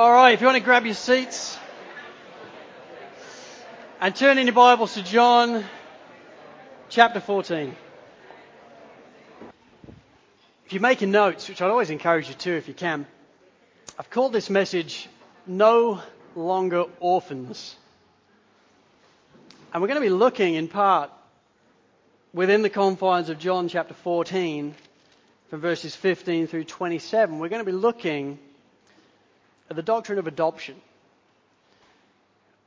All right, if you want to grab your seats and turn in your Bibles to John chapter 14. If you're making notes, which I'd always encourage you to if you can, I've called this message No Longer Orphans. And we're going to be looking in part within the confines of John chapter 14 from verses 15 through 27. We're going to be looking the doctrine of adoption,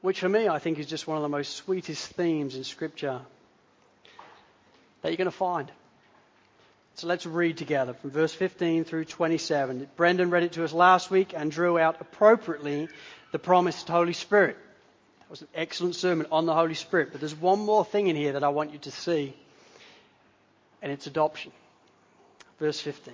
which for me I think is just one of the most sweetest themes in Scripture that you're going to find. So let's read together from verse 15 through 27. Brendan read it to us last week and drew out appropriately the promised Holy Spirit. That was an excellent sermon on the Holy Spirit, but there's one more thing in here that I want you to see, and it's adoption. Verse 15.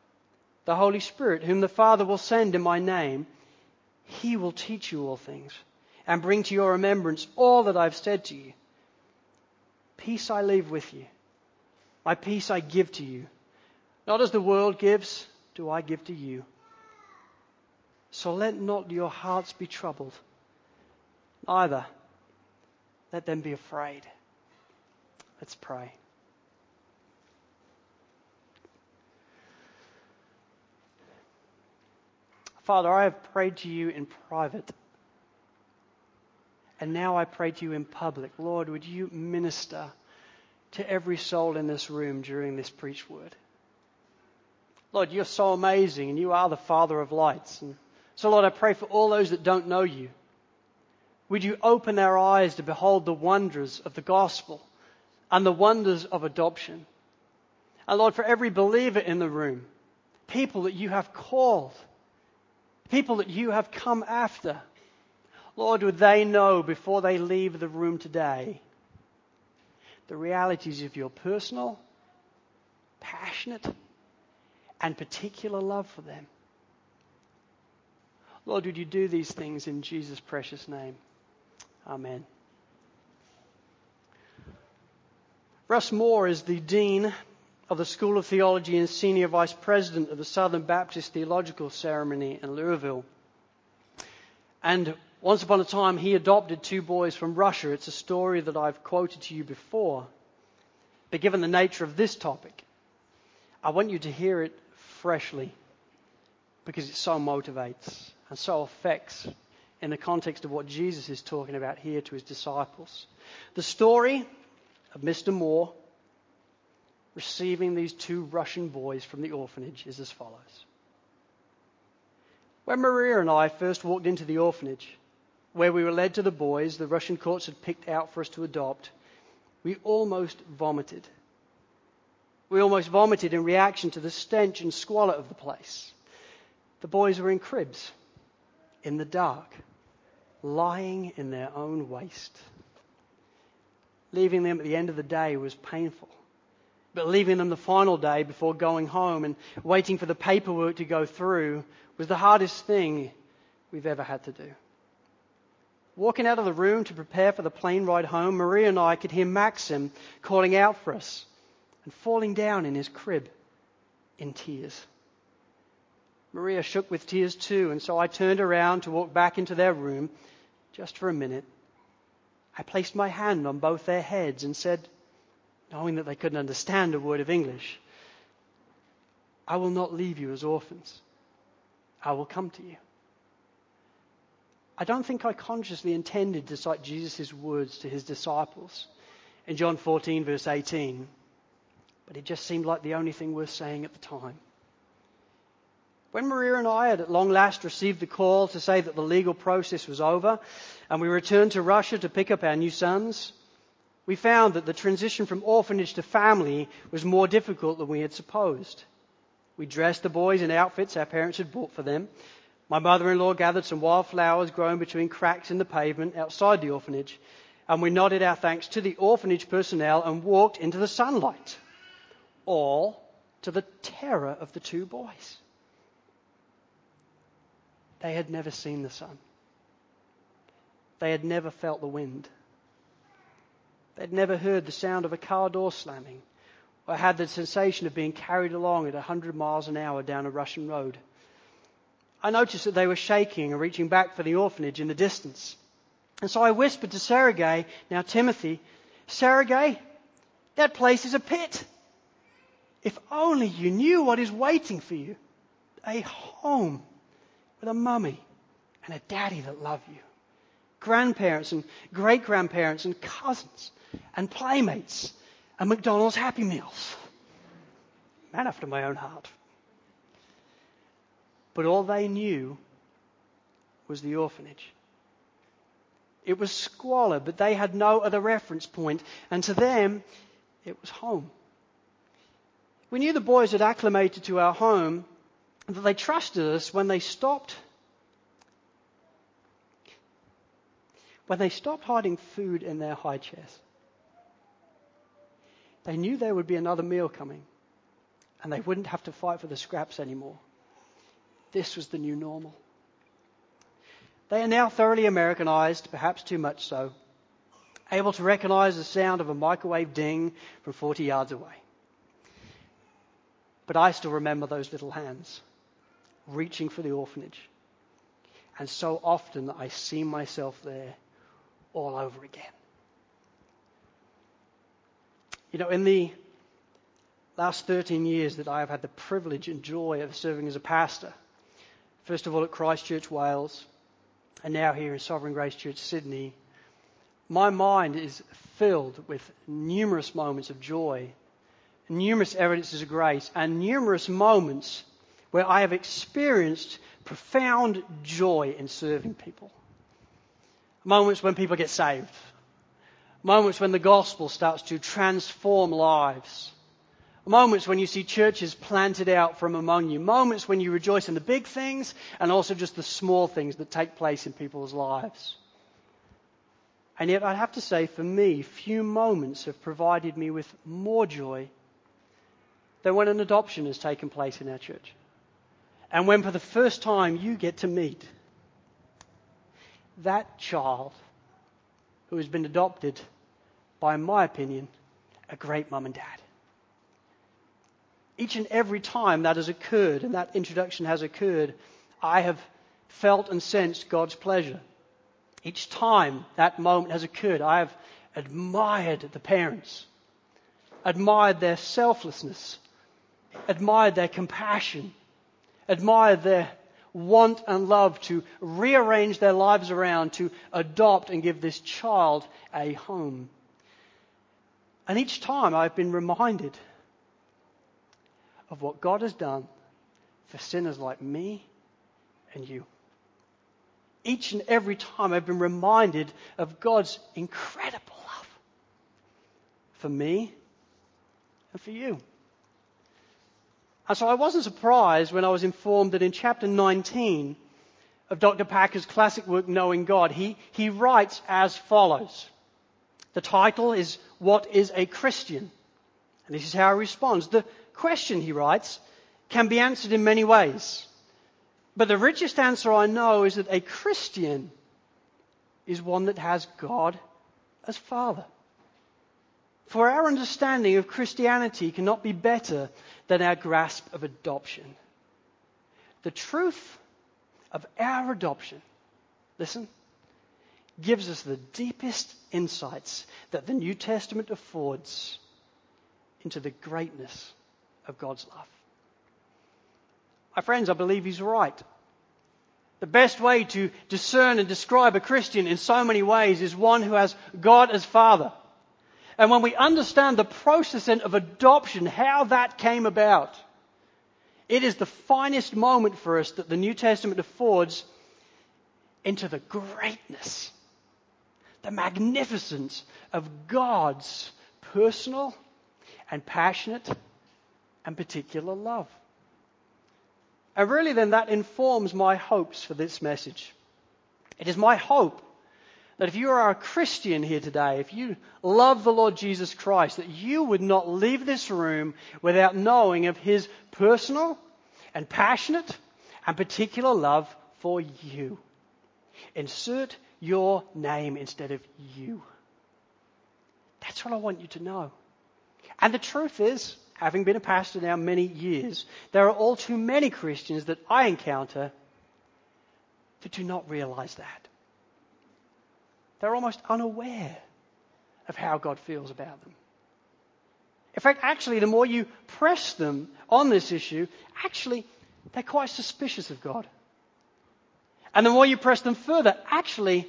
the Holy Spirit, whom the Father will send in my name, he will teach you all things and bring to your remembrance all that I've said to you. Peace I leave with you. My peace I give to you. Not as the world gives, do I give to you. So let not your hearts be troubled, neither let them be afraid. Let's pray. Father, I have prayed to you in private. And now I pray to you in public. Lord, would you minister to every soul in this room during this preach word? Lord, you're so amazing and you are the Father of lights. And so, Lord, I pray for all those that don't know you. Would you open their eyes to behold the wonders of the gospel and the wonders of adoption? And Lord, for every believer in the room, people that you have called, people that you have come after. Lord, would they know before they leave the room today the realities of your personal, passionate, and particular love for them. Lord, would you do these things in Jesus' precious name? Amen. Russ Moore is the Dean of the School of Theology and Senior Vice President of the Southern Baptist Theological Seminary in Louisville. And once upon a time, he adopted two boys from Russia. It's a story that I've quoted to you before. But given the nature of this topic, I want you to hear it freshly because it so motivates and so affects in the context of what Jesus is talking about here to his disciples. The story of Mr. Moore receiving these two Russian boys from the orphanage is as follows. When Maria and I first walked into the orphanage, where we were led to the boys the Russian courts had picked out for us to adopt, we almost vomited. We almost vomited in reaction to the stench and squalor of the place. The boys were in cribs, in the dark, lying in their own waste. Leaving them at the end of the day was painful But leaving them the final day before going home and waiting for the paperwork to go through was the hardest thing we've ever had to do. Walking out of the room to prepare for the plane ride home, Maria and I could hear Maxim calling out for us and falling down in his crib in tears. Maria shook with tears too, and so I turned around to walk back into their room just for a minute. I placed my hand on both their heads and said, knowing that they couldn't understand a word of English, I will not leave you as orphans. I will come to you. I don't think I consciously intended to cite Jesus' words to his disciples in John 14, verse 18, but it just seemed like the only thing worth saying at the time. When Maria and I had at long last received the call to say that the legal process was over and we returned to Russia to pick up our new sons, we found that the transition from orphanage to family was more difficult than we had supposed. We dressed the boys in outfits our parents had bought for them. My mother-in-law gathered some wildflowers growing between cracks in the pavement outside the orphanage, and we nodded our thanks to the orphanage personnel and walked into the sunlight, all to the terror of the two boys. They had never seen the sun. They had never felt the wind. They'd never heard the sound of a car door slamming or had the sensation of being carried along at 100 miles an hour down a Russian road. I noticed that they were shaking and reaching back for the orphanage in the distance. And so I whispered to Sergei, now Timothy, Sergei, that place is a pit. If only you knew what is waiting for you. A home with a mummy and a daddy that love you. Grandparents and great grandparents and cousins and playmates and McDonald's Happy Meals. Man after my own heart. But all they knew was the orphanage. It was squalor, but they had no other reference point, and to them, it was home. We knew the boys had acclimated to our home, that they trusted us when they stopped when they stopped hiding food in their high chairs. They knew there would be another meal coming, and they wouldn't have to fight for the scraps anymore. This was the new normal. They are now thoroughly Americanized, perhaps too much so, able to recognize the sound of a microwave ding from 40 yards away. But I still remember those little hands reaching for the orphanage. And so often I see myself there all over again. You know, in the last 13 years that I have had the privilege and joy of serving as a pastor, first of all at Christchurch, Wales, and now here in Sovereign Grace Church, Sydney, my mind is filled with numerous moments of joy, numerous evidences of grace, and numerous moments where I have experienced profound joy in serving people. Moments when people get saved, Moments when the gospel starts to transform lives. Moments when you see churches planted out from among you. Moments when you rejoice in the big things and also just the small things that take place in people's lives. And yet, I'd have to say, for me, few moments have provided me with more joy than when an adoption has taken place in our church. And when, for the first time, you get to meet that child who has been adopted by, in my opinion, a great mum and dad. Each and every time that has occurred and that introduction has occurred, I have felt and sensed God's pleasure. Each time that moment has occurred, I have admired the parents, admired their selflessness, admired their compassion, admired their want and love to rearrange their lives around to adopt and give this child a home. And each time I've been reminded of what God has done for sinners like me and you. Each and every time I've been reminded of God's incredible love for me and for you. And so I wasn't surprised when I was informed that in chapter 19 of Dr. Packer's classic work, Knowing God, he, he writes as follows. The title is What is a Christian? And this is how he responds. The question, he writes, can be answered in many ways. But the richest answer I know is that a Christian is one that has God as Father. For our understanding of Christianity cannot be better than our grasp of adoption. The truth of our adoption, listen, gives us the deepest insights that the New Testament affords into the greatness of God's love. My friends, I believe he's right. The best way to discern and describe a Christian in so many ways is one who has God as Father. And when we understand the process of adoption, how that came about, it is the finest moment for us that the New Testament affords into the greatness, the magnificence of God's personal and passionate and particular love. And really, then, that informs my hopes for this message. It is my hope that if you are a Christian here today, if you love the Lord Jesus Christ, that you would not leave this room without knowing of his personal and passionate and particular love for you. Insert your name instead of you. That's what I want you to know. And the truth is, having been a pastor now many years, there are all too many Christians that I encounter that do not realize that. They're almost unaware of how God feels about them. In fact, actually, the more you press them on this issue, actually, they're quite suspicious of God. And the more you press them further, actually,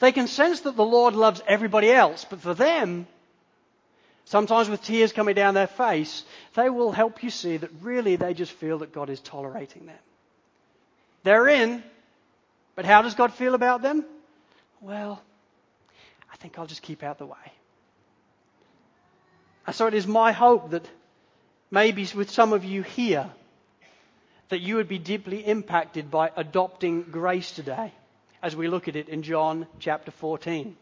they can sense that the Lord loves everybody else, but for them, sometimes with tears coming down their face, they will help you see that really they just feel that God is tolerating them. They're in, but how does God feel about them? Well, I think I'll just keep out of the way. And so it is my hope that maybe with some of you here, that you would be deeply impacted by adopting grace today as we look at it in John chapter 14.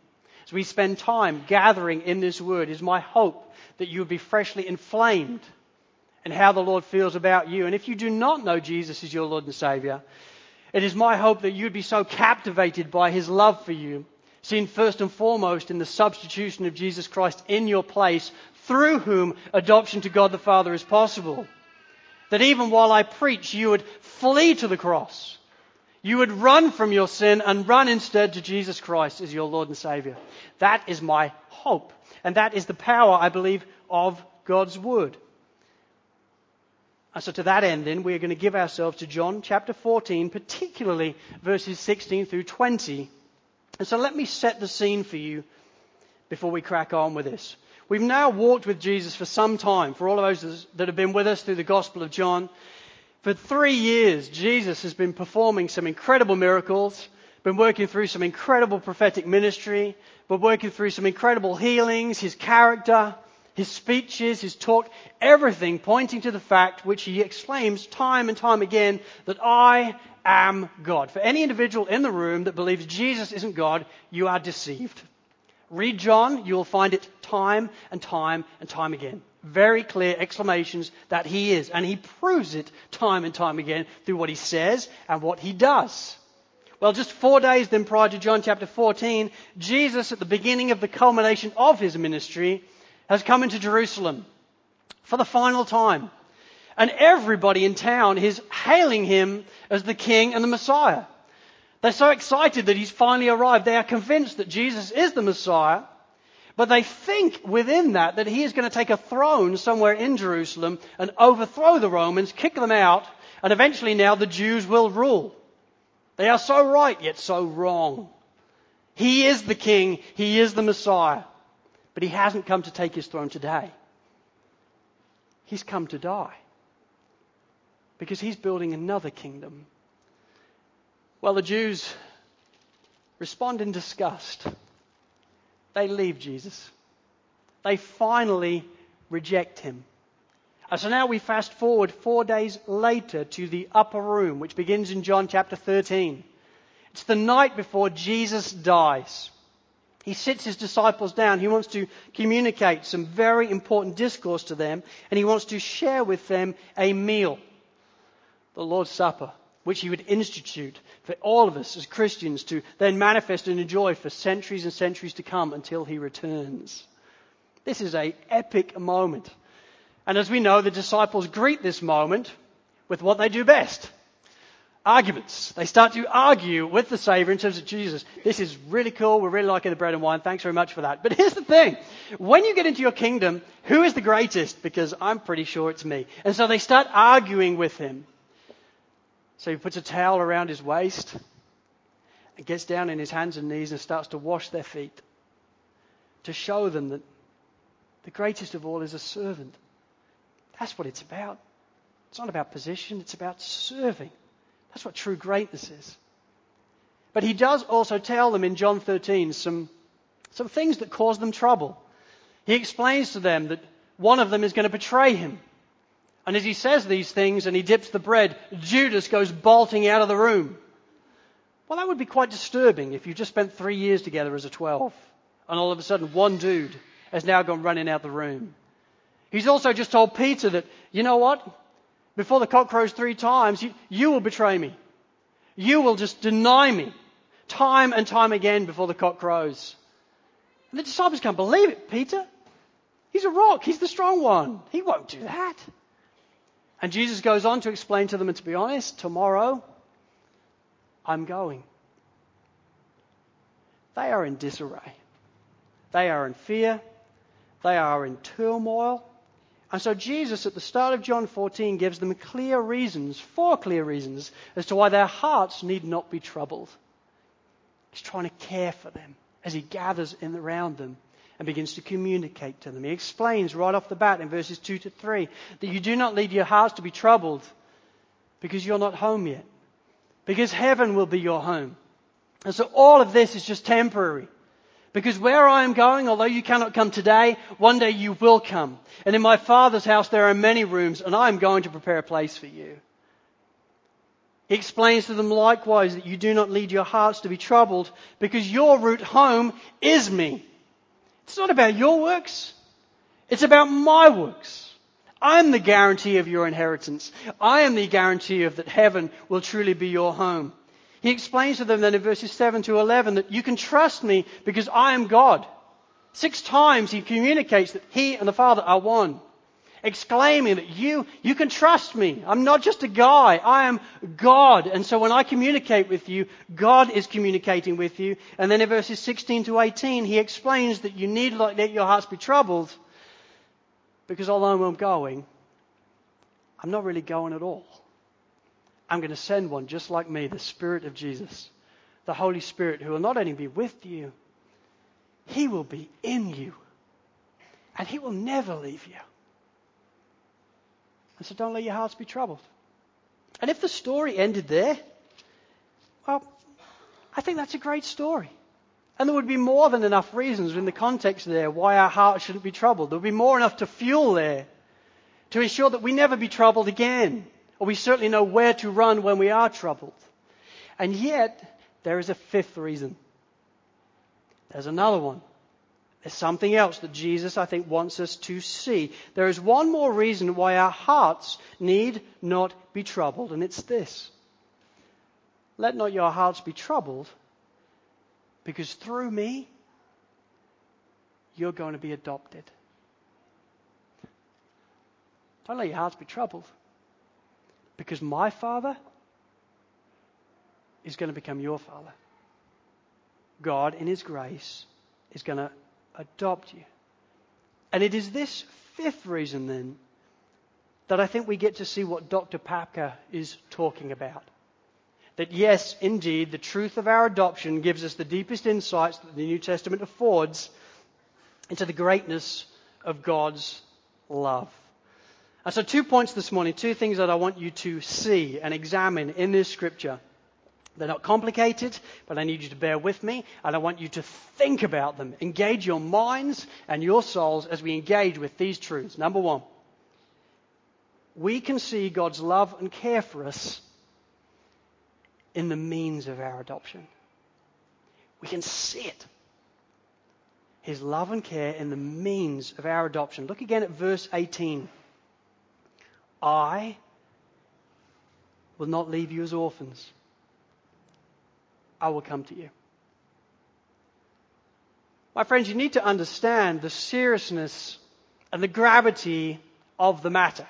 As we spend time gathering in this word, it is my hope that you would be freshly inflamed in how the Lord feels about you. And if you do not know Jesus as your Lord and Savior, it is my hope that you'd be so captivated by his love for you, seen first and foremost in the substitution of Jesus Christ in your place, through whom adoption to God the Father is possible. That even while I preach, you would flee to the cross you would run from your sin and run instead to Jesus Christ as your Lord and Savior. That is my hope. And that is the power, I believe, of God's Word. And so to that end, then, we're going to give ourselves to John chapter 14, particularly verses 16 through 20. And so let me set the scene for you before we crack on with this. We've now walked with Jesus for some time. For all of those that have been with us through the Gospel of John, for three years, Jesus has been performing some incredible miracles, been working through some incredible prophetic ministry, been working through some incredible healings, his character, his speeches, his talk, everything pointing to the fact which he exclaims time and time again that I am God. For any individual in the room that believes Jesus isn't God, you are deceived. Read John, you will find it time and time and time again very clear exclamations that he is. And he proves it time and time again through what he says and what he does. Well, just four days then prior to John chapter 14, Jesus, at the beginning of the culmination of his ministry, has come into Jerusalem for the final time. And everybody in town is hailing him as the king and the Messiah. They're so excited that he's finally arrived. They are convinced that Jesus is the Messiah. But they think within that that he is going to take a throne somewhere in Jerusalem and overthrow the Romans, kick them out, and eventually now the Jews will rule. They are so right, yet so wrong. He is the king, he is the Messiah. But he hasn't come to take his throne today. He's come to die. Because he's building another kingdom. Well, the Jews respond in disgust. They leave Jesus. They finally reject him. And so now we fast forward four days later to the upper room, which begins in John chapter 13. It's the night before Jesus dies. He sits his disciples down. He wants to communicate some very important discourse to them, and he wants to share with them a meal, the Lord's Supper, which he would institute for all of us as Christians to then manifest and enjoy for centuries and centuries to come until he returns. This is a epic moment. And as we know, the disciples greet this moment with what they do best arguments. They start to argue with the Savior in terms of Jesus. This is really cool. We're really liking the bread and wine. Thanks very much for that. But here's the thing. When you get into your kingdom, who is the greatest? Because I'm pretty sure it's me. And so they start arguing with him. So he puts a towel around his waist and gets down in his hands and knees and starts to wash their feet to show them that the greatest of all is a servant. That's what it's about. It's not about position, it's about serving. That's what true greatness is. But he does also tell them in John 13 some, some things that cause them trouble. He explains to them that one of them is going to betray him. And as he says these things and he dips the bread, Judas goes bolting out of the room. Well, that would be quite disturbing if you just spent three years together as a 12 and all of a sudden one dude has now gone running out the room. He's also just told Peter that, you know what? Before the cock crows three times, you, you will betray me. You will just deny me time and time again before the cock crows. And the disciples can't believe it. Peter, he's a rock. He's the strong one. He won't do that. And Jesus goes on to explain to them, and to be honest, tomorrow, I'm going. They are in disarray. They are in fear. They are in turmoil. And so Jesus, at the start of John 14, gives them clear reasons, four clear reasons, as to why their hearts need not be troubled. He's trying to care for them as he gathers in around them and begins to communicate to them. He explains right off the bat in verses 2 to 3 that you do not lead your hearts to be troubled because you're not home yet, because heaven will be your home. And so all of this is just temporary. Because where I am going, although you cannot come today, one day you will come. And in my Father's house there are many rooms, and I am going to prepare a place for you. He explains to them likewise that you do not lead your hearts to be troubled, because your route home is me. It's not about your works. It's about my works. I'm the guarantee of your inheritance. I am the guarantee of that heaven will truly be your home. He explains to them then in verses 7 to 11 that you can trust me because I am God. Six times he communicates that he and the Father are one. Exclaiming that you, you can trust me. I'm not just a guy. I am God. And so when I communicate with you, God is communicating with you. And then in verses 16 to 18, he explains that you need not let your hearts be troubled because although I'm going, I'm not really going at all. I'm going to send one just like me, the Spirit of Jesus, the Holy Spirit, who will not only be with you, he will be in you. And he will never leave you. And so don't let your hearts be troubled. And if the story ended there, well, I think that's a great story. And there would be more than enough reasons in the context there why our hearts shouldn't be troubled. There would be more enough to fuel there to ensure that we never be troubled again or we certainly know where to run when we are troubled. And yet, there is a fifth reason. There's another one. There's something else that Jesus, I think, wants us to see. There is one more reason why our hearts need not be troubled, and it's this. Let not your hearts be troubled, because through me, you're going to be adopted. Don't let your hearts be troubled. Because my father is going to become your father. God, in His grace, is going to adopt you. And it is this fifth reason, then, that I think we get to see what Dr. Packer is talking about. That yes, indeed, the truth of our adoption gives us the deepest insights that the New Testament affords into the greatness of God's love. And so, two points this morning, two things that I want you to see and examine in this scripture. They're not complicated, but I need you to bear with me, and I want you to think about them. Engage your minds and your souls as we engage with these truths. Number one, we can see God's love and care for us in the means of our adoption. We can see it. his love and care in the means of our adoption. Look again at verse 18. I will not leave you as orphans. I will come to you. My friends, you need to understand the seriousness and the gravity of the matter.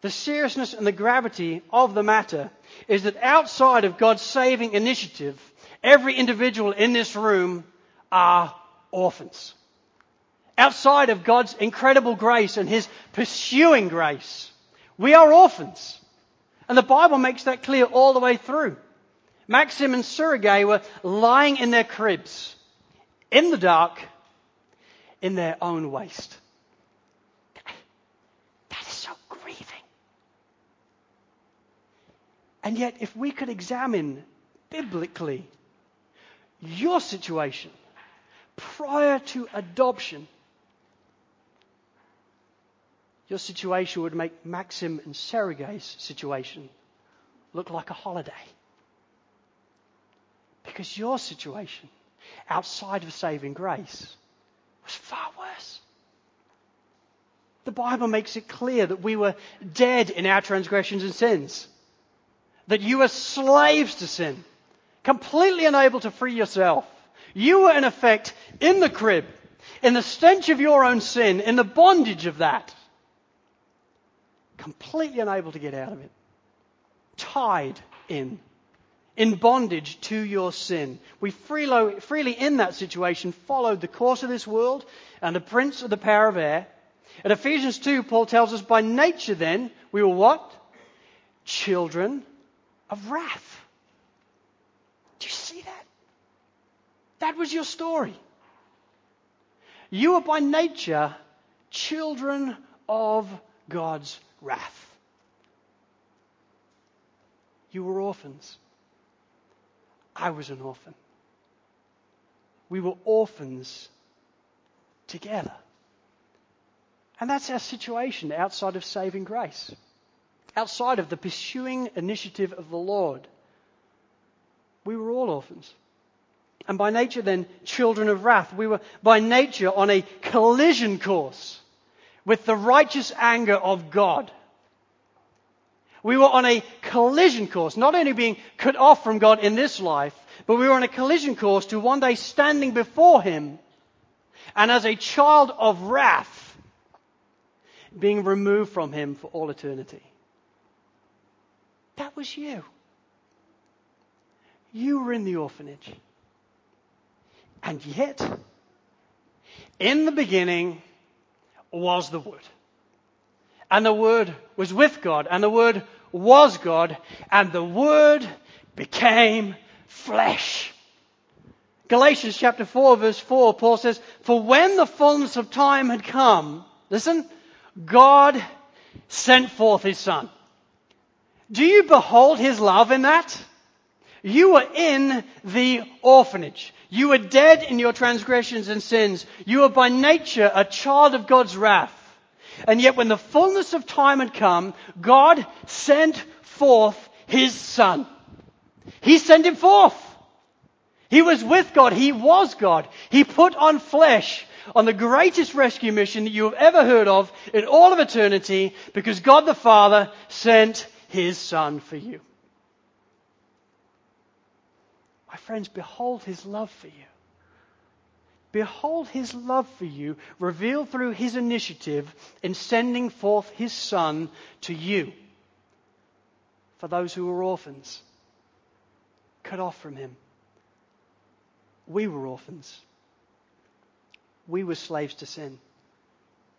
The seriousness and the gravity of the matter is that outside of God's saving initiative, every individual in this room are orphans. Outside of God's incredible grace and His pursuing grace, we are orphans. And the Bible makes that clear all the way through. Maxim and Sergei were lying in their cribs, in the dark, in their own waste. That is so grieving. And yet, if we could examine biblically your situation prior to adoption, your situation would make Maxim and Sergei's situation look like a holiday. Because your situation outside of saving grace was far worse. The Bible makes it clear that we were dead in our transgressions and sins. That you were slaves to sin, completely unable to free yourself. You were in effect in the crib, in the stench of your own sin, in the bondage of that completely unable to get out of it, tied in, in bondage to your sin. We freely, freely in that situation followed the course of this world and the prince of the power of air. In Ephesians 2, Paul tells us by nature then, we were what? Children of wrath. Do you see that? That was your story. You are by nature children of God's wrath. You were orphans. I was an orphan. We were orphans together. And that's our situation outside of saving grace, outside of the pursuing initiative of the Lord. We were all orphans. And by nature, then, children of wrath. We were by nature on a collision course with the righteous anger of God. We were on a collision course, not only being cut off from God in this life, but we were on a collision course to one day standing before Him and as a child of wrath being removed from Him for all eternity. That was you. You were in the orphanage. And yet, in the beginning, was the Word. And the Word was with God, and the Word was God, and the Word became flesh. Galatians chapter 4 verse 4, Paul says, For when the fullness of time had come, listen, God sent forth His Son. Do you behold His love in that? You were in the orphanage. You were dead in your transgressions and sins. You were by nature a child of God's wrath. And yet when the fullness of time had come, God sent forth His Son. He sent Him forth. He was with God. He was God. He put on flesh on the greatest rescue mission that you have ever heard of in all of eternity because God the Father sent His Son for you. My friends, behold his love for you. Behold his love for you revealed through his initiative in sending forth his son to you. For those who were orphans, cut off from him. We were orphans. We were slaves to sin,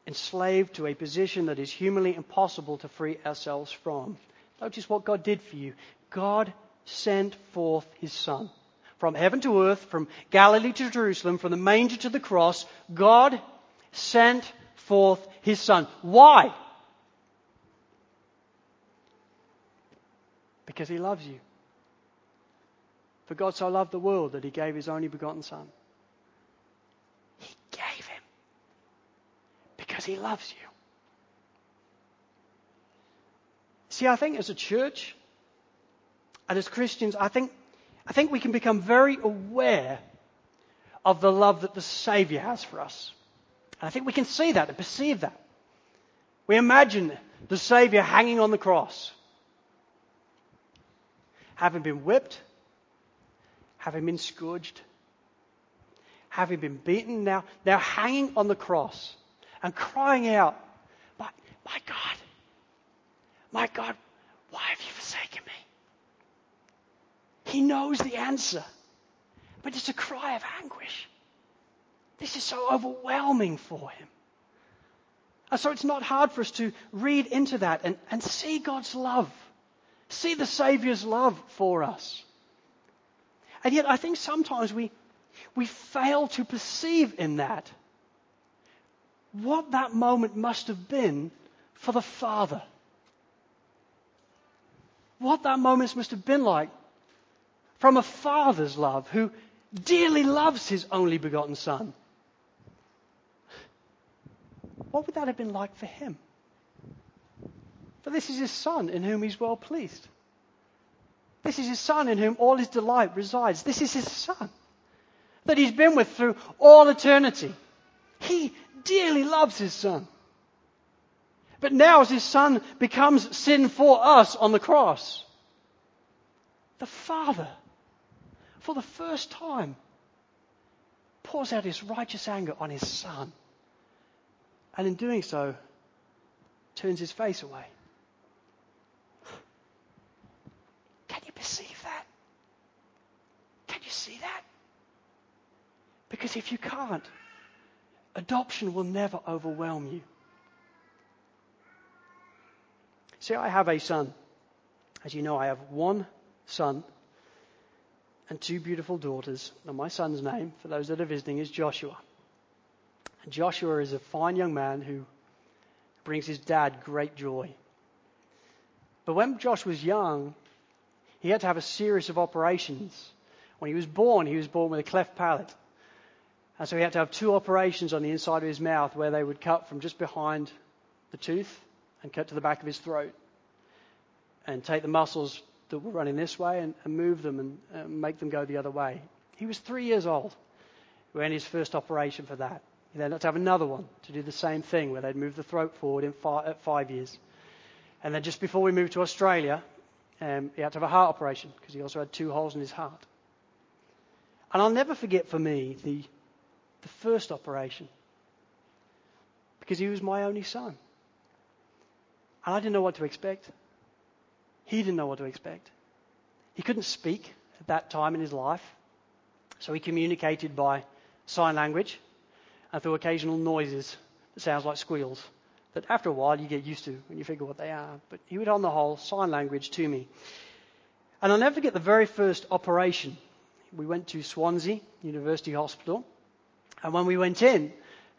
enslaved to a position that is humanly impossible to free ourselves from. Notice what God did for you. God sent forth his son from heaven to earth, from Galilee to Jerusalem, from the manger to the cross, God sent forth his son. Why? Because he loves you. For God so loved the world that he gave his only begotten son. He gave him because he loves you. See, I think as a church and as Christians, I think I think we can become very aware of the love that the Savior has for us. And I think we can see that and perceive that. We imagine the Savior hanging on the cross, having been whipped, having been scourged, having been beaten, now, now hanging on the cross and crying out, My, my God, my God, why have you forsaken me? He knows the answer, but it's a cry of anguish. This is so overwhelming for him. And so it's not hard for us to read into that and, and see God's love, see the Saviour's love for us. And yet, I think sometimes we, we fail to perceive in that what that moment must have been for the Father. What that moment must have been like from a father's love who dearly loves his only begotten Son. What would that have been like for him? For this is his Son in whom he's well pleased. This is his Son in whom all his delight resides. This is his Son that he's been with through all eternity. He dearly loves his Son. But now, as his Son becomes sin for us on the cross, the Father, for the first time, pours out his righteous anger on his Son. And in doing so, turns his face away. Can you perceive that? Can you see that? Because if you can't, adoption will never overwhelm you. See, I have a son. As you know, I have one son and two beautiful daughters. And my son's name, for those that are visiting, is Joshua. And Joshua is a fine young man who brings his dad great joy. But when Josh was young, he had to have a series of operations. When he was born, he was born with a cleft palate. And so he had to have two operations on the inside of his mouth where they would cut from just behind the tooth and cut to the back of his throat and take the muscles that were running this way and, and move them and, and make them go the other way. He was three years old when his first operation for that. He then had to have another one to do the same thing where they'd move the throat forward in five, at five years. And then just before we moved to Australia, um, he had to have a heart operation because he also had two holes in his heart. And I'll never forget for me the, the first operation because he was my only son. And I didn't know what to expect. He didn't know what to expect. He couldn't speak at that time in his life, so he communicated by sign language and through occasional noises that sounds like squeals that after a while you get used to when you figure what they are. But he would, on the whole, sign language to me. And I'll never forget the very first operation. We went to Swansea University Hospital, and when we went in,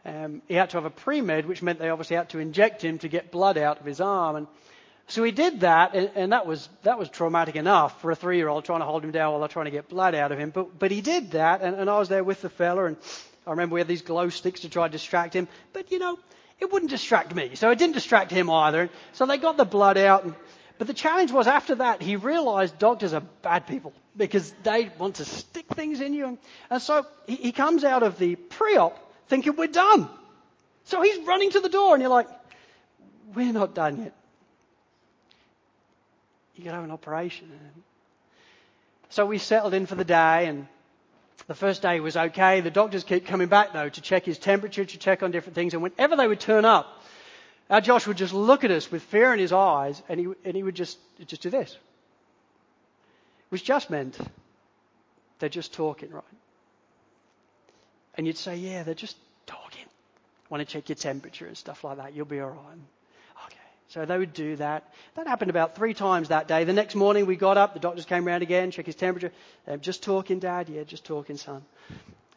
um, he had to have a pre-med, which meant they obviously had to inject him to get blood out of his arm. And so he did that, and, and that was that was traumatic enough for a three-year-old trying to hold him down while they're trying to get blood out of him. But but he did that, and, and I was there with the fella, and I remember we had these glow sticks to try to distract him. But you know, it wouldn't distract me, so it didn't distract him either. So they got the blood out, and, but the challenge was after that he realised doctors are bad people because they want to stick things in you, and, and so he, he comes out of the pre-op thinking we're done. So he's running to the door, and you're like, we're not done yet you could have an operation. So we settled in for the day, and the first day was okay. The doctors keep coming back, though, to check his temperature, to check on different things. And whenever they would turn up, our Josh would just look at us with fear in his eyes, and he, and he would just, just do this. Which just meant they're just talking, right? And you'd say, yeah, they're just talking. Want to check your temperature and stuff like that. You'll be all right. So they would do that. That happened about three times that day. The next morning we got up, the doctors came around again, check his temperature. just talking, Dad? Yeah, just talking, son.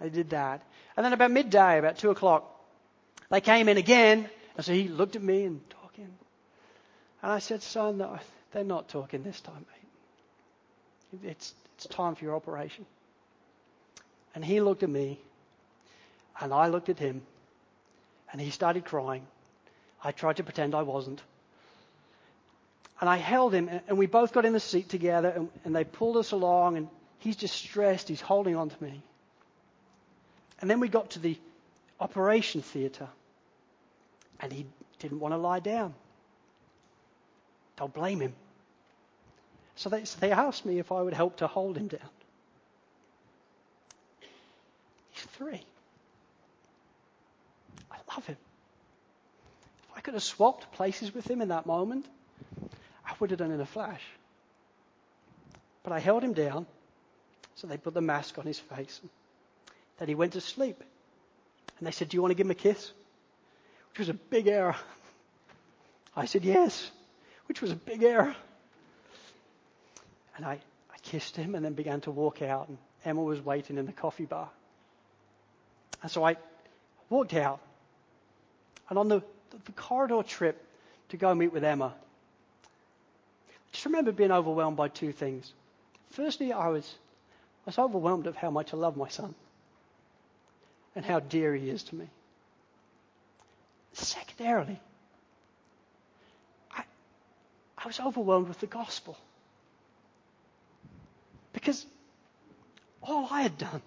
They did that. And then about midday, about two o'clock, they came in again. And so he looked at me and talking. And I said, son, no, they're not talking this time, mate. It's, it's time for your operation. And he looked at me, and I looked at him, and he started crying. I tried to pretend I wasn't. And I held him, and we both got in the seat together, and, and they pulled us along, and he's distressed. He's holding on to me. And then we got to the operation theatre. And he didn't want to lie down. Don't blame him. So they, so they asked me if I would help to hold him down. He's three. I love him. If I could have swapped places with him in that moment, I would have done in a flash. But I held him down, so they put the mask on his face. Then he went to sleep. And they said, Do you want to give him a kiss? Which was a big error. I said, Yes, which was a big error. And I, I kissed him and then began to walk out. And Emma was waiting in the coffee bar. And so I walked out. And on the, the corridor trip to go meet with Emma, just remember being overwhelmed by two things. Firstly, I was, I was overwhelmed of how much I love my son and how dear he is to me. Secondarily, I, I was overwhelmed with the gospel. Because all I had done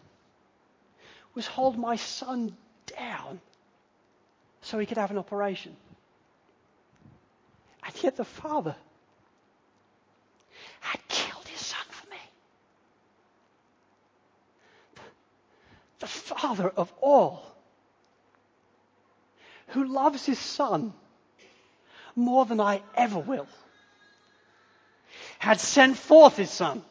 was hold my son down so he could have an operation. And yet the father had killed his son for me. The father of all, who loves his son more than I ever will, had sent forth his son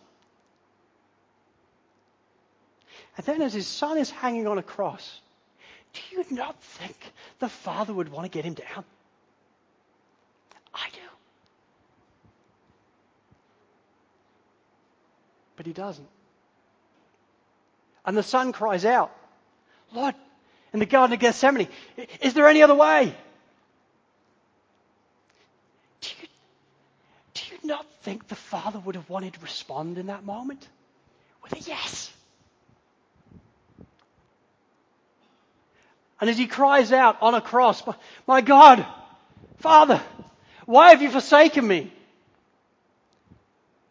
And then as his son is hanging on a cross, do you not think the father would want to get him down? I do. But he doesn't. And the son cries out, Lord, in the Garden of Gethsemane, is there any other way? Do you, do you not think the father would have wanted to respond in that moment with a yes? And as he cries out on a cross, My God, Father, why have you forsaken me?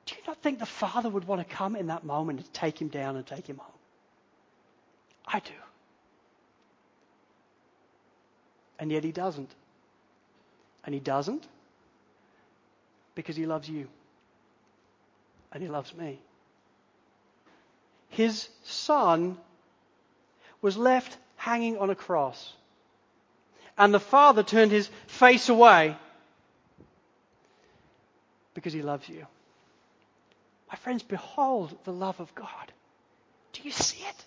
Do you not think the Father would want to come in that moment and take him down and take him home? I do. And yet he doesn't. And he doesn't because he loves you. And he loves me. His son was left hanging on a cross. And the Father turned his face away because he loves you. My friends, behold the love of God. Do you see it?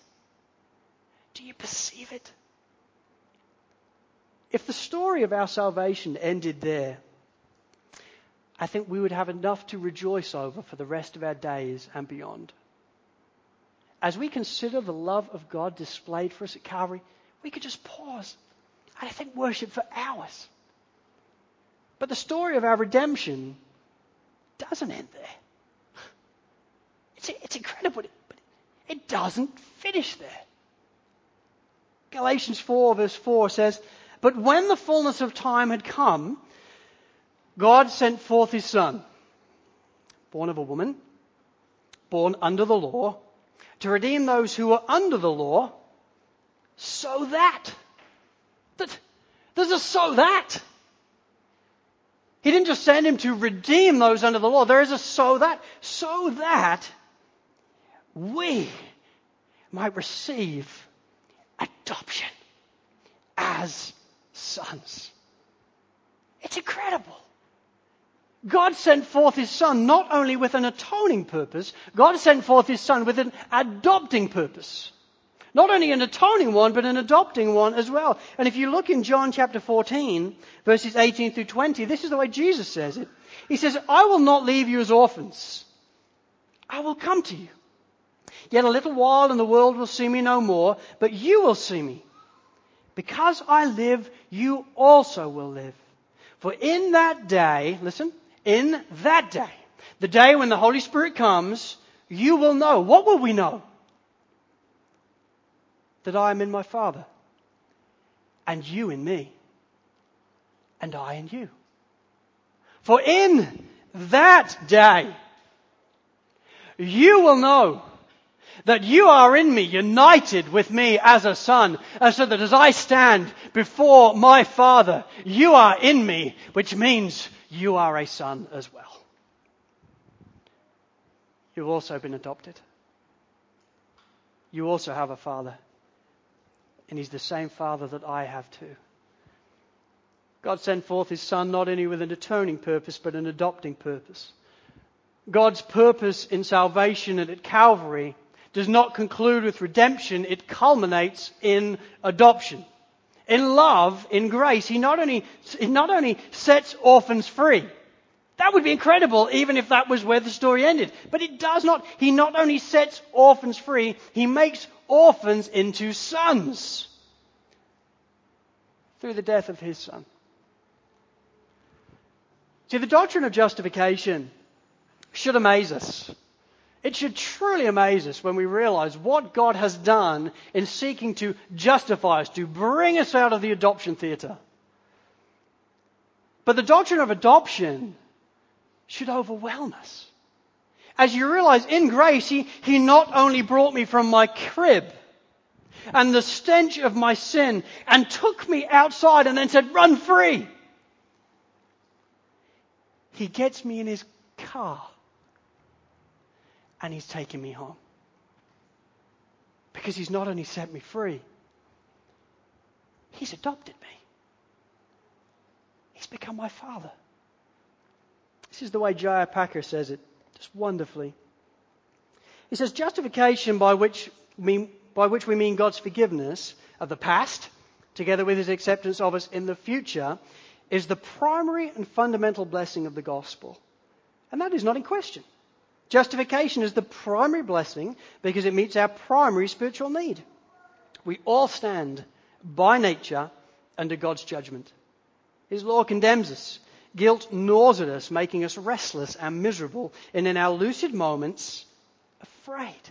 Do you perceive it? If the story of our salvation ended there, I think we would have enough to rejoice over for the rest of our days and beyond as we consider the love of God displayed for us at Calvary, we could just pause and I think worship for hours. But the story of our redemption doesn't end there. It's, it's incredible, but it doesn't finish there. Galatians 4, verse 4 says, But when the fullness of time had come, God sent forth his Son, born of a woman, born under the law to redeem those who were under the law, so that. that there's a so that. He didn't just send him to redeem those under the law. There is a so that. So that we might receive adoption as sons. It's incredible. God sent forth his son not only with an atoning purpose, God sent forth his son with an adopting purpose. Not only an atoning one, but an adopting one as well. And if you look in John chapter 14, verses 18 through 20, this is the way Jesus says it. He says, I will not leave you as orphans. I will come to you. Yet a little while and the world will see me no more, but you will see me. Because I live, you also will live. For in that day, listen, in that day, the day when the Holy Spirit comes, you will know. What will we know? That I am in my Father, and you in me, and I in you. For in that day, you will know That you are in me, united with me as a son, and so that as I stand before my Father, you are in me, which means you are a son as well. You've also been adopted. You also have a father. And he's the same father that I have too. God sent forth his son not only with an atoning purpose, but an adopting purpose. God's purpose in salvation and at Calvary does not conclude with redemption, it culminates in adoption. In love, in grace, he not only, he not only sets orphans free, that would be incredible even if that was where the story ended. But it does not. He not only sets orphans free, he makes orphans into sons through the death of his son. See, the doctrine of justification should amaze us. It should truly amaze us when we realize what God has done in seeking to justify us, to bring us out of the adoption theatre. But the doctrine of adoption should overwhelm us. As you realize in grace, he, he not only brought me from my crib and the stench of my sin and took me outside and then said, run free. He gets me in his car and he's taken me home. Because he's not only set me free, he's adopted me. He's become my father. This is the way J.I. Packer says it, just wonderfully. He says, justification by which, we, by which we mean God's forgiveness of the past, together with his acceptance of us in the future, is the primary and fundamental blessing of the gospel. And that is not in question. Justification is the primary blessing because it meets our primary spiritual need. We all stand by nature under God's judgment. His law condemns us. Guilt gnaws at us, making us restless and miserable, and in our lucid moments, afraid.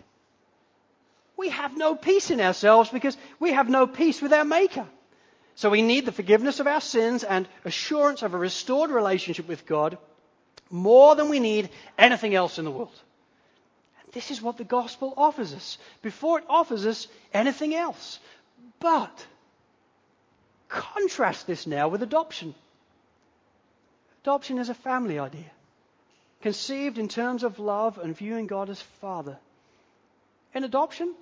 We have no peace in ourselves because we have no peace with our Maker. So we need the forgiveness of our sins and assurance of a restored relationship with God more than we need anything else in the world. And this is what the gospel offers us before it offers us anything else. But contrast this now with adoption. Adoption is a family idea, conceived in terms of love and viewing God as Father. In adoption,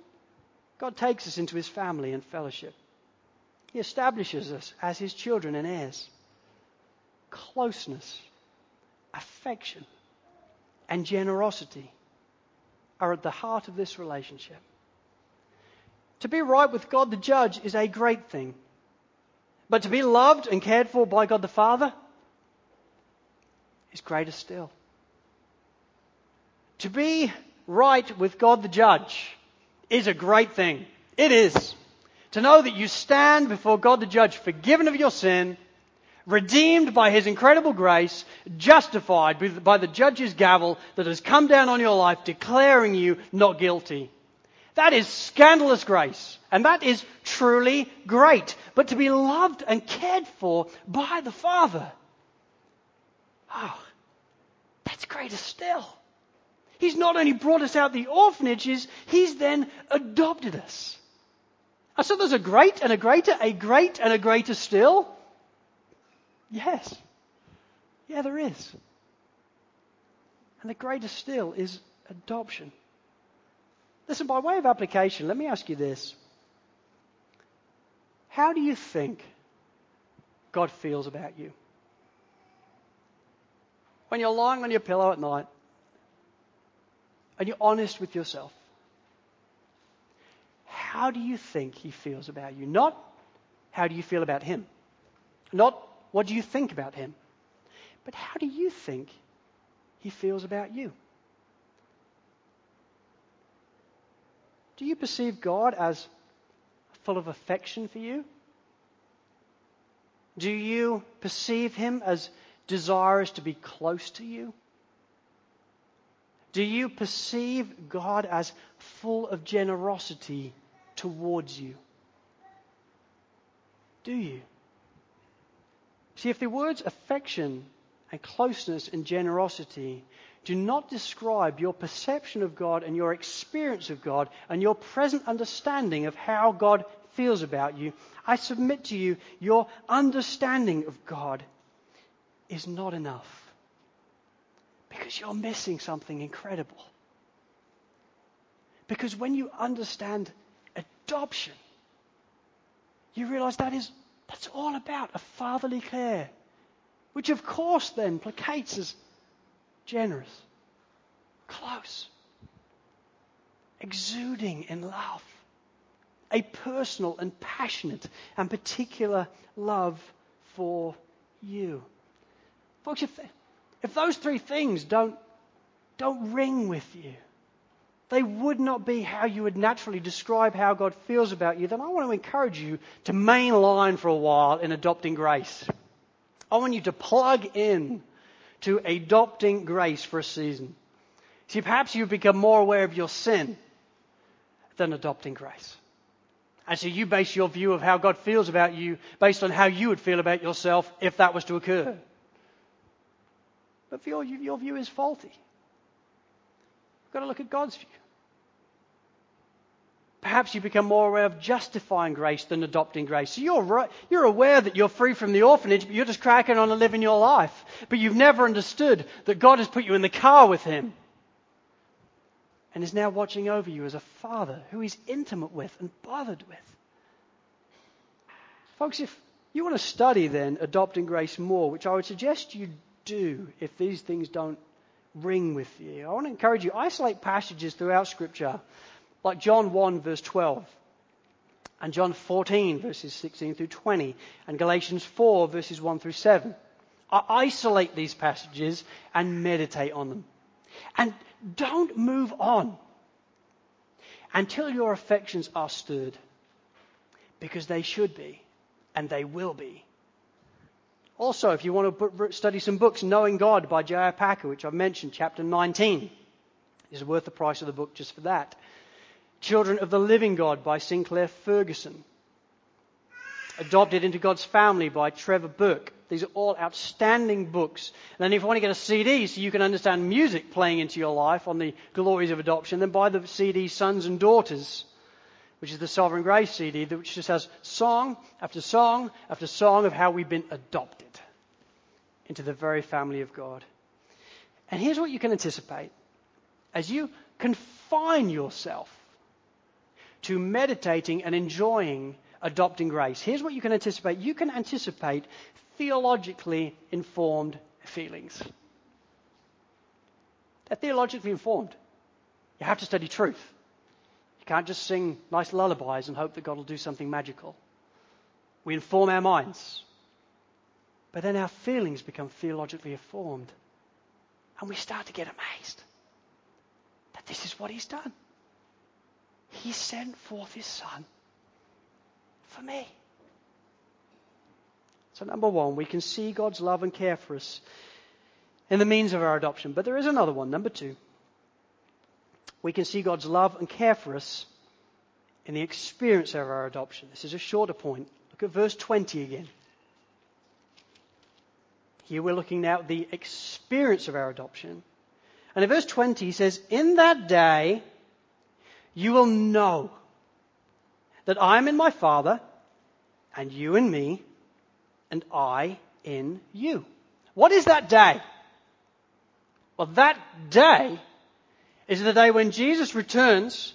God takes us into his family and fellowship. He establishes us as his children and heirs. Closeness affection, and generosity are at the heart of this relationship. To be right with God the judge is a great thing. But to be loved and cared for by God the Father is greater still. To be right with God the judge is a great thing. It is. To know that you stand before God the judge forgiven of your sin redeemed by his incredible grace, justified by the judge's gavel that has come down on your life declaring you not guilty. That is scandalous grace. And that is truly great. But to be loved and cared for by the Father, oh, that's greater still. He's not only brought us out the orphanages, he's then adopted us. So there's a great and a greater, a great and a greater still. Yes. Yeah, there is. And the greatest still is adoption. Listen, by way of application, let me ask you this. How do you think God feels about you? When you're lying on your pillow at night and you're honest with yourself, how do you think He feels about you? Not how do you feel about Him? Not what do you think about him? But how do you think he feels about you? Do you perceive God as full of affection for you? Do you perceive him as desirous to be close to you? Do you perceive God as full of generosity towards you? Do you? See, if the words affection and closeness and generosity do not describe your perception of God and your experience of God and your present understanding of how God feels about you. I submit to you, your understanding of God is not enough. Because you're missing something incredible. Because when you understand adoption, you realize that is that's all about a fatherly care, which of course then placates as generous, close, exuding in love, a personal and passionate and particular love for you. Folks, if, if those three things don't, don't ring with you, they would not be how you would naturally describe how God feels about you, then I want to encourage you to mainline for a while in adopting grace. I want you to plug in to adopting grace for a season. See, perhaps you've become more aware of your sin than adopting grace. And so you base your view of how God feels about you based on how you would feel about yourself if that was to occur. But your, your view is faulty. You've got to look at God's view. Perhaps you become more aware of justifying grace than adopting grace. So you're, right, you're aware that you're free from the orphanage, but you're just cracking on and living your life. But you've never understood that God has put you in the car with Him and is now watching over you as a father who He's intimate with and bothered with. Folks, if you want to study then adopting grace more, which I would suggest you do if these things don't ring with you, I want to encourage you isolate passages throughout Scripture like John 1, verse 12, and John 14, verses 16 through 20, and Galatians 4, verses 1 through 7. I isolate these passages and meditate on them. And don't move on until your affections are stirred, because they should be, and they will be. Also, if you want to study some books, Knowing God by J.I. Packer, which I've mentioned, chapter 19, is worth the price of the book just for that. Children of the Living God by Sinclair Ferguson. Adopted into God's Family by Trevor Burke. These are all outstanding books. And then if you want to get a CD so you can understand music playing into your life on the glories of adoption, then buy the CD Sons and Daughters, which is the Sovereign Grace CD, which just has song after song after song of how we've been adopted into the very family of God. And here's what you can anticipate. As you confine yourself to meditating and enjoying adopting grace. Here's what you can anticipate you can anticipate theologically informed feelings. They're theologically informed. You have to study truth. You can't just sing nice lullabies and hope that God will do something magical. We inform our minds. But then our feelings become theologically informed. And we start to get amazed that this is what He's done. He sent forth His Son for me. So, number one, we can see God's love and care for us in the means of our adoption. But there is another one. Number two, we can see God's love and care for us in the experience of our adoption. This is a shorter point. Look at verse 20 again. Here we're looking now at the experience of our adoption. And in verse 20 he says, In that day, you will know that I am in my Father, and you in me, and I in you. What is that day? Well, that day is the day when Jesus returns.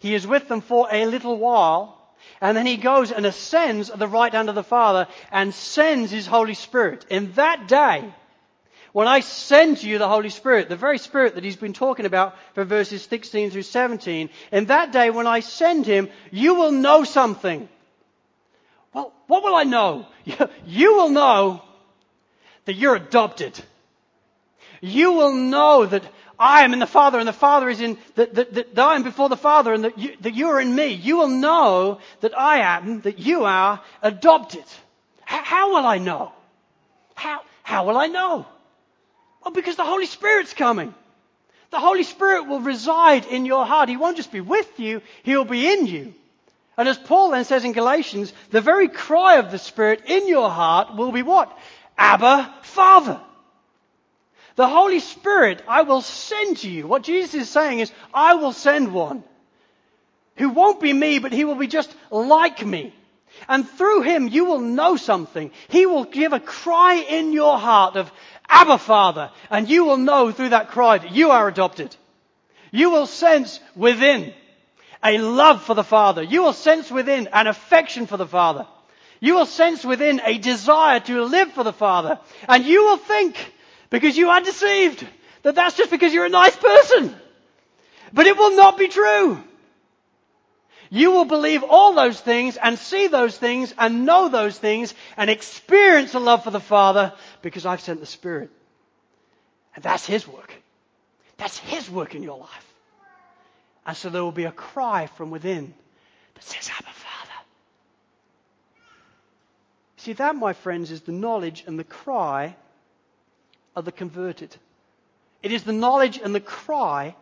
He is with them for a little while, and then he goes and ascends at the right hand of the Father and sends his Holy Spirit. In that day, when I send you the Holy Spirit, the very Spirit that he's been talking about for verses 16 through 17, in that day when I send him, you will know something. Well, what will I know? You will know that you're adopted. You will know that I am in the Father and the Father is in, that, that, that I am before the Father and that you, that you are in me. You will know that I am, that you are adopted. How, how will I know? How, how will I know? Well, because the Holy Spirit's coming. The Holy Spirit will reside in your heart. He won't just be with you, He'll be in you. And as Paul then says in Galatians, the very cry of the Spirit in your heart will be what? Abba, Father. The Holy Spirit I will send to you. What Jesus is saying is, I will send one who won't be me, but he will be just like me. And through him you will know something. He will give a cry in your heart of, Abba Father. And you will know through that cry that you are adopted. You will sense within a love for the Father. You will sense within an affection for the Father. You will sense within a desire to live for the Father. And you will think, because you are deceived, that that's just because you're a nice person. But it will not be true. You will believe all those things and see those things and know those things and experience a love for the Father because I've sent the Spirit. And that's His work. That's His work in your life. And so there will be a cry from within that says, Abba, Father. See, that, my friends, is the knowledge and the cry of the converted. It is the knowledge and the cry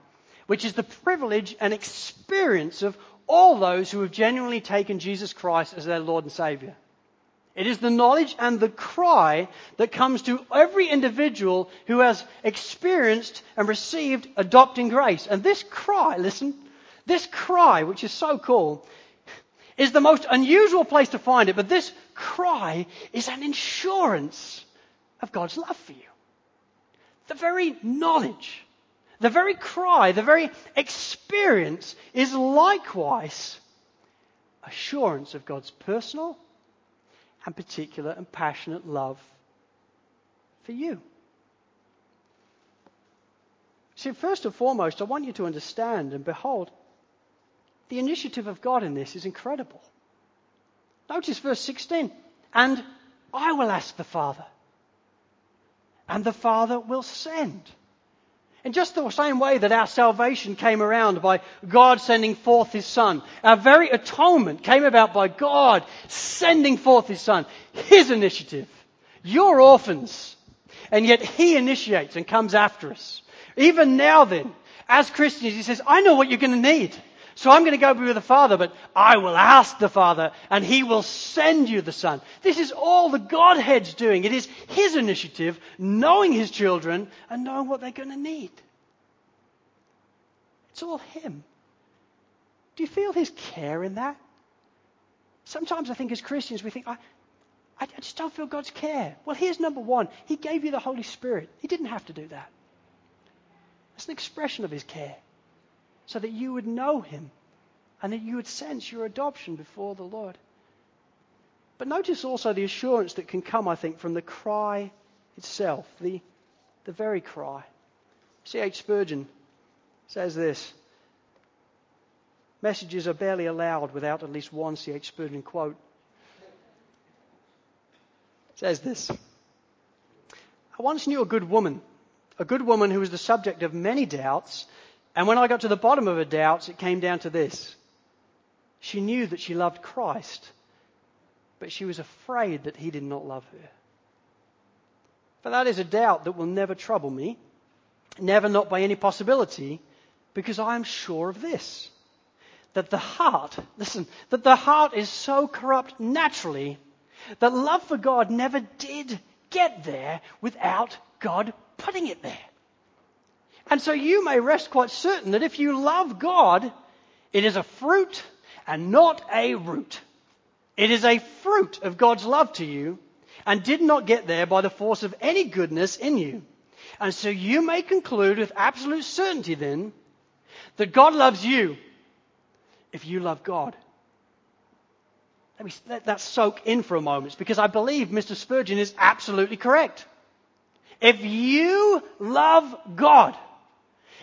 which is the privilege and experience of all those who have genuinely taken Jesus Christ as their Lord and Savior. It is the knowledge and the cry that comes to every individual who has experienced and received adopting grace. And this cry, listen, this cry, which is so cool, is the most unusual place to find it, but this cry is an insurance of God's love for you. The very knowledge the very cry, the very experience is likewise assurance of God's personal and particular and passionate love for you. See, first and foremost, I want you to understand and behold, the initiative of God in this is incredible. Notice verse 16. And I will ask the Father, and the Father will send. In just the same way that our salvation came around by God sending forth His Son, our very atonement came about by God sending forth His Son. His initiative. You're orphans. And yet He initiates and comes after us. Even now then, as Christians, He says, I know what you're going to need. So I'm going to go be with the Father, but I will ask the Father and He will send you the Son. This is all the Godhead's doing. It is His initiative, knowing His children and knowing what they're going to need. It's all Him. Do you feel His care in that? Sometimes I think as Christians we think, I, I just don't feel God's care. Well, here's number one. He gave you the Holy Spirit. He didn't have to do that. It's an expression of His care so that you would know him and that you would sense your adoption before the Lord. But notice also the assurance that can come, I think, from the cry itself, the, the very cry. C.H. Spurgeon says this Messages are barely allowed without at least one C.H. Spurgeon quote. Says this I once knew a good woman, a good woman who was the subject of many doubts and when I got to the bottom of her doubts, it came down to this. She knew that she loved Christ, but she was afraid that he did not love her. But that is a doubt that will never trouble me, never not by any possibility, because I am sure of this. That the heart, listen, that the heart is so corrupt naturally that love for God never did get there without God putting it there. And so you may rest quite certain that if you love God, it is a fruit and not a root. It is a fruit of God's love to you and did not get there by the force of any goodness in you. And so you may conclude with absolute certainty then that God loves you if you love God. Let me let that soak in for a moment because I believe Mr. Spurgeon is absolutely correct. If you love God,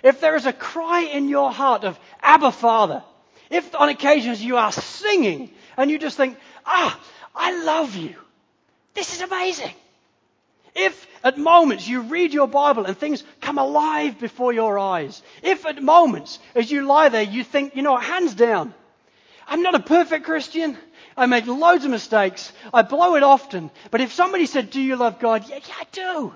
if there is a cry in your heart of Abba Father, if on occasions you are singing and you just think, ah, I love you. This is amazing. If at moments you read your Bible and things come alive before your eyes, if at moments as you lie there you think, you know, hands down, I'm not a perfect Christian. I make loads of mistakes. I blow it often. But if somebody said, do you love God? Yeah, yeah, I do.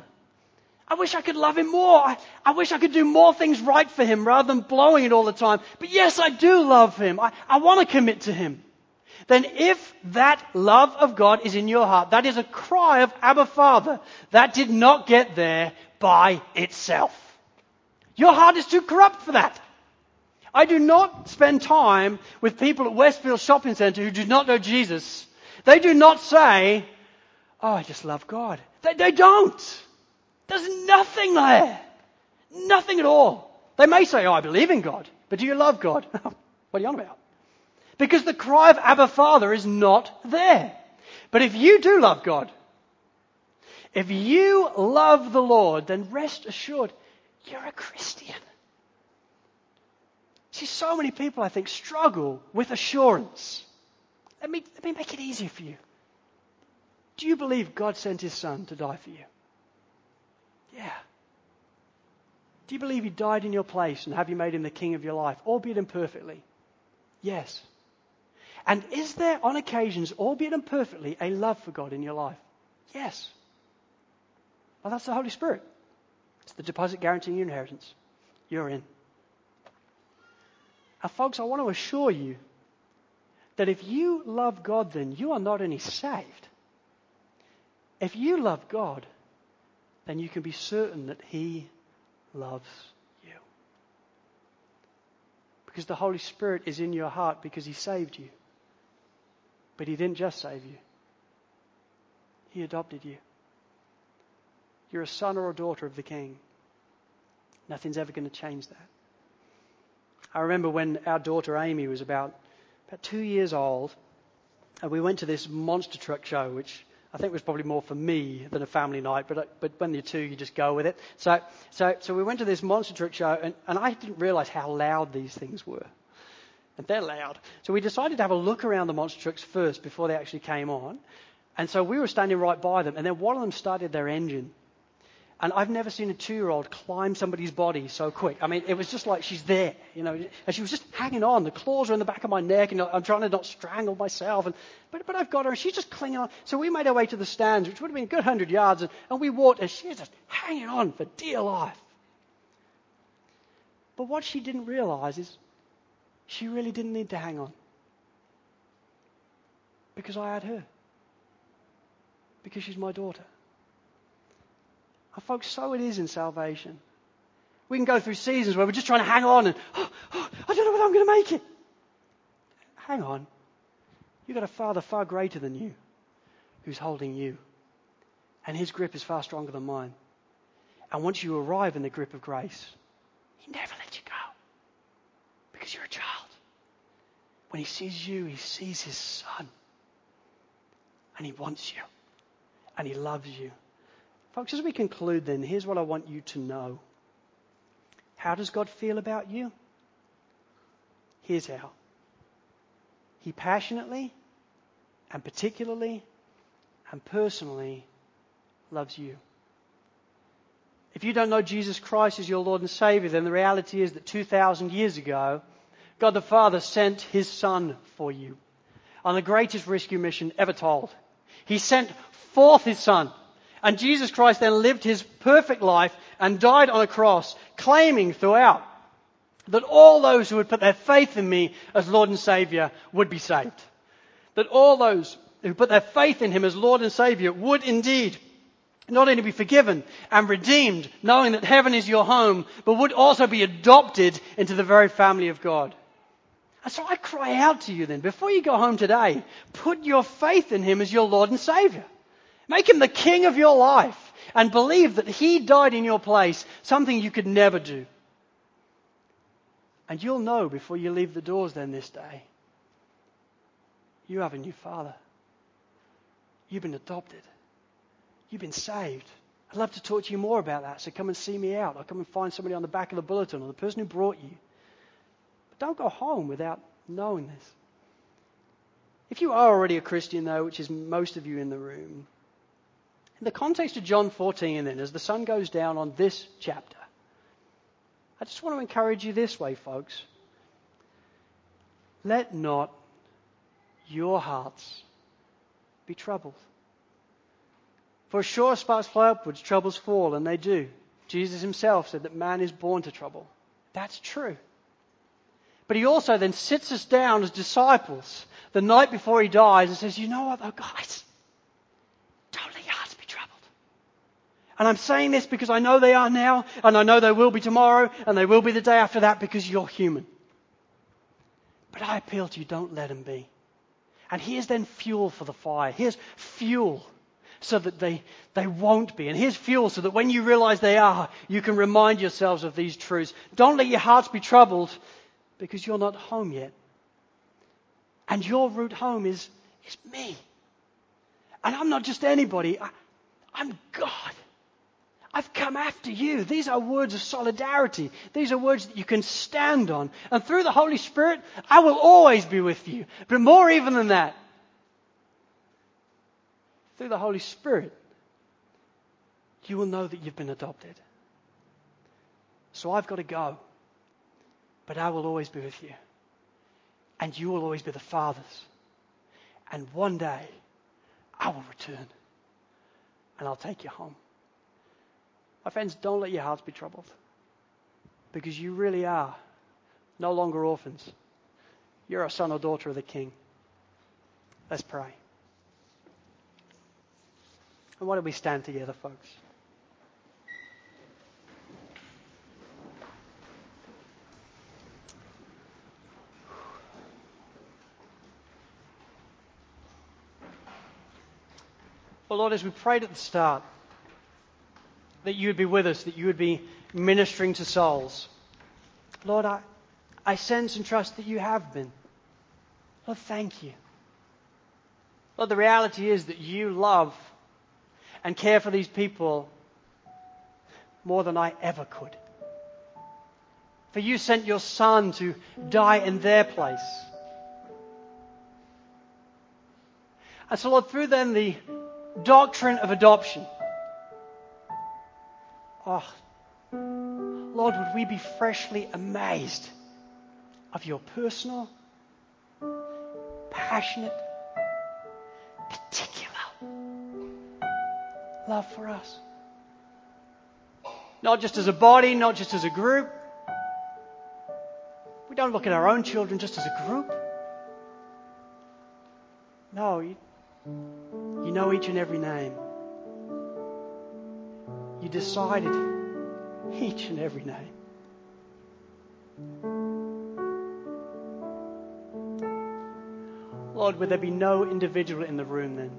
I wish I could love him more. I, I, wish I could do more things right for him rather than blowing it all the time. But yes, I do love him. I, I want to commit to him. Then if that love of God is in your heart, that is a cry of Abba Father. That did not get there by itself. Your heart is too corrupt for that. I do not spend time with people at Westfield Shopping Centre who do not know Jesus. They do not say, Oh, I just love God. They, they don't. There's nothing there. Nothing at all. They may say, Oh, I believe in God. But do you love God? what are you on about? Because the cry of Abba Father is not there. But if you do love God, if you love the Lord, then rest assured, you're a Christian. See, so many people, I think, struggle with assurance. Let me, let me make it easier for you. Do you believe God sent his son to die for you? Yeah. Do you believe he died in your place and have you made him the king of your life, albeit imperfectly? Yes. And is there, on occasions, albeit imperfectly, a love for God in your life? Yes. Well, that's the Holy Spirit. It's the deposit guaranteeing your inheritance. You're in. Now, folks, I want to assure you that if you love God, then you are not only saved. If you love God, then you can be certain that He loves you. Because the Holy Spirit is in your heart because He saved you. But He didn't just save you, He adopted you. You're a son or a daughter of the King. Nothing's ever going to change that. I remember when our daughter Amy was about, about two years old, and we went to this monster truck show, which I think it was probably more for me than a family night, but, uh, but when you're two, you just go with it. So, so, so we went to this monster truck show, and, and I didn't realize how loud these things were. And they're loud. So we decided to have a look around the monster trucks first before they actually came on. And so we were standing right by them, and then one of them started their engine. And I've never seen a two year old climb somebody's body so quick. I mean, it was just like she's there, you know, and she was just hanging on. The claws are in the back of my neck, and I'm trying to not strangle myself. And, but, but I've got her, and she's just clinging on. So we made our way to the stands, which would have been a good hundred yards, and, and we walked, and she was just hanging on for dear life. But what she didn't realize is she really didn't need to hang on. Because I had her. Because she's my daughter. And folks, so it is in salvation. We can go through seasons where we're just trying to hang on and, oh, oh, I don't know whether I'm going to make it. Hang on. You've got a Father far greater than you who's holding you. And his grip is far stronger than mine. And once you arrive in the grip of grace, he never lets you go because you're a child. When he sees you, he sees his son. And he wants you. And he loves you. Folks, as we conclude, then, here's what I want you to know. How does God feel about you? Here's how He passionately and particularly and personally loves you. If you don't know Jesus Christ as your Lord and Savior, then the reality is that 2,000 years ago, God the Father sent His Son for you on the greatest rescue mission ever told. He sent forth His Son and Jesus Christ then lived his perfect life and died on a cross, claiming throughout that all those who would put their faith in me as Lord and Savior would be saved. That all those who put their faith in him as Lord and Savior would indeed not only be forgiven and redeemed, knowing that heaven is your home, but would also be adopted into the very family of God. And so I cry out to you then, before you go home today, put your faith in him as your Lord and Savior. Make him the king of your life and believe that he died in your place, something you could never do. And you'll know before you leave the doors then this day, you have a new father. You've been adopted. You've been saved. I'd love to talk to you more about that, so come and see me out. I'll come and find somebody on the back of the bulletin or the person who brought you. But don't go home without knowing this. If you are already a Christian, though, which is most of you in the room, in the context of John 14, then, as the sun goes down on this chapter, I just want to encourage you this way, folks. Let not your hearts be troubled. For sure sparks fly upwards, troubles fall, and they do. Jesus himself said that man is born to trouble. That's true. But he also then sits us down as disciples the night before he dies and says, You know what, though, guys? And I'm saying this because I know they are now, and I know they will be tomorrow, and they will be the day after that because you're human. But I appeal to you, don't let them be. And here's then fuel for the fire. Here's fuel so that they, they won't be. And here's fuel so that when you realize they are, you can remind yourselves of these truths. Don't let your hearts be troubled because you're not home yet. And your route home is, is me. And I'm not just anybody, I, I'm God. I've come after you. These are words of solidarity. These are words that you can stand on. And through the Holy Spirit, I will always be with you. But more even than that, through the Holy Spirit, you will know that you've been adopted. So I've got to go. But I will always be with you. And you will always be the Father's. And one day, I will return. And I'll take you home. My friends, don't let your hearts be troubled. Because you really are no longer orphans. You're a son or daughter of the King. Let's pray. And why don't we stand together, folks? Well, Lord, as we prayed at the start, that you would be with us, that you would be ministering to souls. Lord, I, I sense and trust that you have been. Lord, thank you. Lord, the reality is that you love and care for these people more than I ever could. For you sent your Son to die in their place. And so, Lord, through then the doctrine of adoption, Oh, Lord, would we be freshly amazed of your personal, passionate, particular love for us. Not just as a body, not just as a group. We don't look at our own children just as a group. No, you, you know each and every name you decided each and every name. Lord, would there be no individual in the room then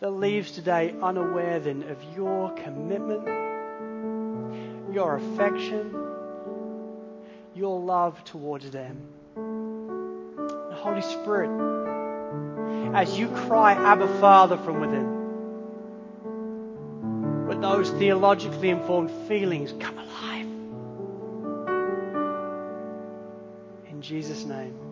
that leaves today unaware then of your commitment, your affection, your love towards them. The Holy Spirit, as you cry, Abba Father from within, those theologically informed feelings come alive. In Jesus' name.